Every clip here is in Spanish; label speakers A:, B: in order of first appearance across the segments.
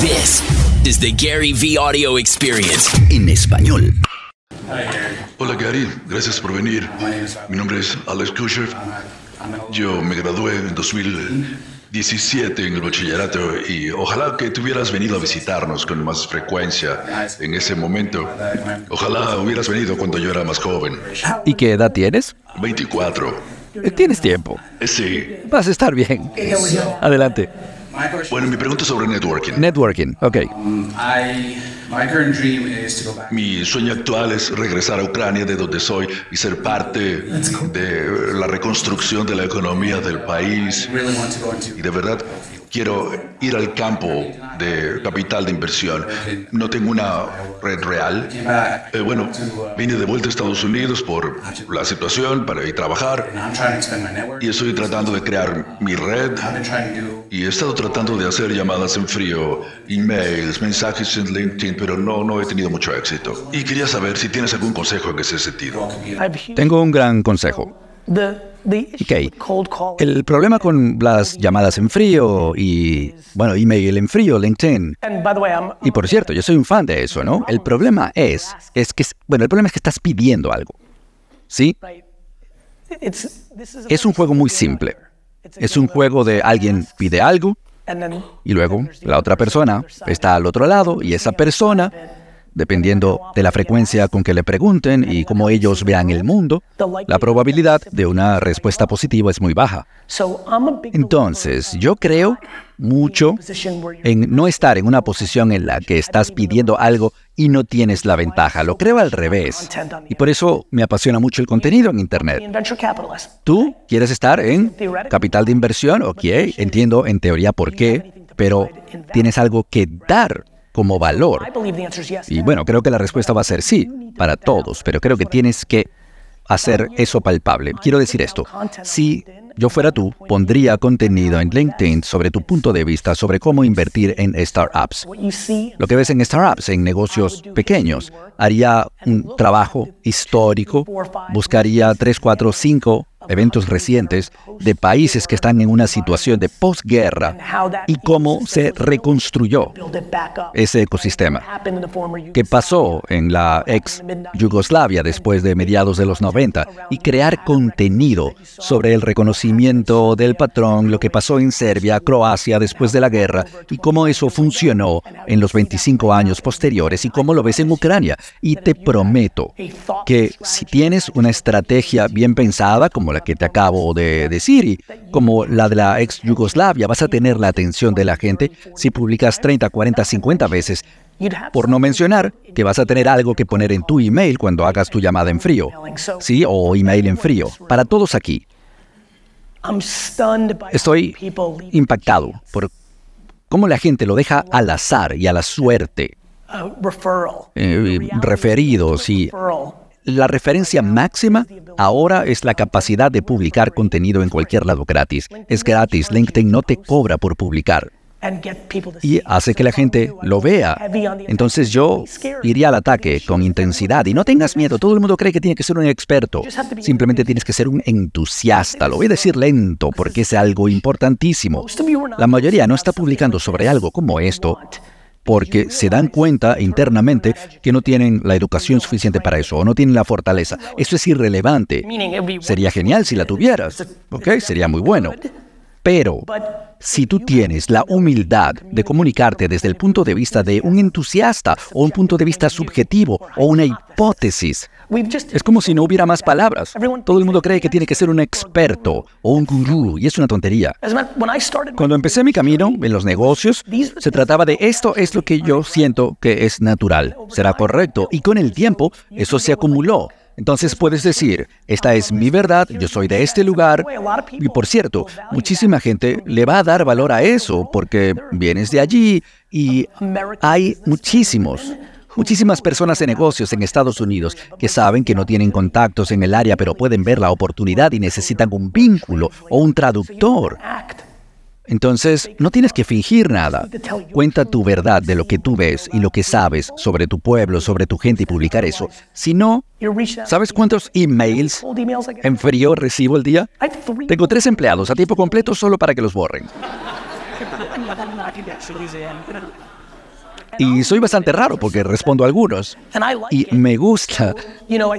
A: This is the Gary V Audio Experience en español.
B: Hola Gary, gracias por venir. Mi nombre es Alex Kusher. Yo me gradué en 2017 en el bachillerato y ojalá que tuvieras venido a visitarnos con más frecuencia en ese momento. Ojalá hubieras venido cuando yo era más joven.
C: ¿Y qué edad tienes?
B: 24.
C: Eh, Tienes tiempo.
B: Sí.
C: Vas a estar bien. Adelante.
B: Bueno, mi pregunta es sobre networking.
C: Networking. Ok.
D: I my current dream is to go back.
B: Mi sueño actual es regresar a Ucrania, de donde soy, y ser parte de la reconstrucción de la economía del país. Y de verdad quiero ir al campo de capital de inversión. No tengo una red real. Eh, bueno, vine de vuelta a Estados Unidos por la situación para ir a trabajar y estoy tratando de crear mi red y he estado tratando de hacer llamadas en frío, emails, mensajes en LinkedIn, pero no, no he tenido mucho éxito. Y quería saber si tienes algún consejo en ese sentido.
C: Tengo un gran consejo. Ok. El problema con las llamadas en frío y, bueno, email en frío, LinkedIn. Y por cierto, yo soy un fan de eso, ¿no? El problema es, es que, bueno, el problema es que estás pidiendo algo. ¿Sí? Es un juego muy simple. Es un juego de alguien pide algo y luego la otra persona está al otro lado y esa persona, dependiendo de la frecuencia con que le pregunten y cómo ellos vean el mundo, la probabilidad de una respuesta positiva es muy baja. Entonces, yo creo mucho en no estar en una posición en la que estás pidiendo algo y no tienes la ventaja. Lo creo al revés. Y por eso me apasiona mucho el contenido en Internet. ¿Tú quieres estar en capital de inversión? Ok, entiendo en teoría por qué, pero tienes algo que dar como valor. Y bueno, creo que la respuesta va a ser sí, para todos, pero creo que tienes que hacer eso palpable. Quiero decir esto, si yo fuera tú, pondría contenido en LinkedIn sobre tu punto de vista sobre cómo invertir en startups. Lo que ves en startups, en negocios pequeños, haría un trabajo histórico, buscaría 3, 4, 5 eventos recientes de países que están en una situación de posguerra y cómo se reconstruyó ese ecosistema. ¿Qué pasó en la ex Yugoslavia después de mediados de los 90? Y crear contenido sobre el reconocimiento del patrón, lo que pasó en Serbia, Croacia después de la guerra y cómo eso funcionó en los 25 años posteriores y cómo lo ves en Ucrania. Y te prometo que si tienes una estrategia bien pensada, como la que te acabo de decir, y como la de la ex Yugoslavia, vas a tener la atención de la gente si publicas 30, 40, 50 veces. Por no mencionar que vas a tener algo que poner en tu email cuando hagas tu llamada en frío. Sí, o email en frío. Para todos aquí. Estoy impactado por cómo la gente lo deja al azar y a la suerte. Eh, referidos y la referencia máxima ahora es la capacidad de publicar contenido en cualquier lado gratis. Es gratis, LinkedIn no te cobra por publicar y hace que la gente lo vea. Entonces yo iría al ataque con intensidad y no tengas miedo, todo el mundo cree que tiene que ser un experto, simplemente tienes que ser un entusiasta, lo voy a decir lento porque es algo importantísimo. La mayoría no está publicando sobre algo como esto porque se dan cuenta internamente que no tienen la educación suficiente para eso o no tienen la fortaleza. Eso es irrelevante. Sería genial si la tuvieras, ¿ok? Sería muy bueno. Pero si tú tienes la humildad de comunicarte desde el punto de vista de un entusiasta o un punto de vista subjetivo o una hipótesis, es como si no hubiera más palabras. Todo el mundo cree que tiene que ser un experto o un gurú y es una tontería. Cuando empecé mi camino en los negocios, se trataba de esto es lo que yo siento que es natural, será correcto y con el tiempo eso se acumuló. Entonces puedes decir, esta es mi verdad, yo soy de este lugar. Y por cierto, muchísima gente le va a dar valor a eso porque vienes de allí y hay muchísimos. Muchísimas personas de negocios en Estados Unidos que saben que no tienen contactos en el área, pero pueden ver la oportunidad y necesitan un vínculo o un traductor. Entonces, no tienes que fingir nada. Cuenta tu verdad de lo que tú ves y lo que sabes sobre tu pueblo, sobre tu gente y publicar eso. Si no, ¿sabes cuántos emails en frío recibo el día? Tengo tres empleados a tiempo completo solo para que los borren. Y soy bastante raro porque respondo a algunos. Y me gusta.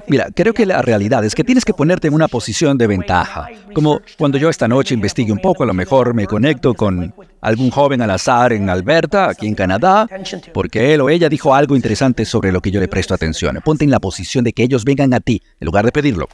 C: Mira, creo que la realidad es que tienes que ponerte en una posición de ventaja. Como cuando yo esta noche investigue un poco, a lo mejor me conecto con algún joven al azar en Alberta, aquí en Canadá, porque él o ella dijo algo interesante sobre lo que yo le presto atención. Ponte en la posición de que ellos vengan a ti, en lugar de pedirlo.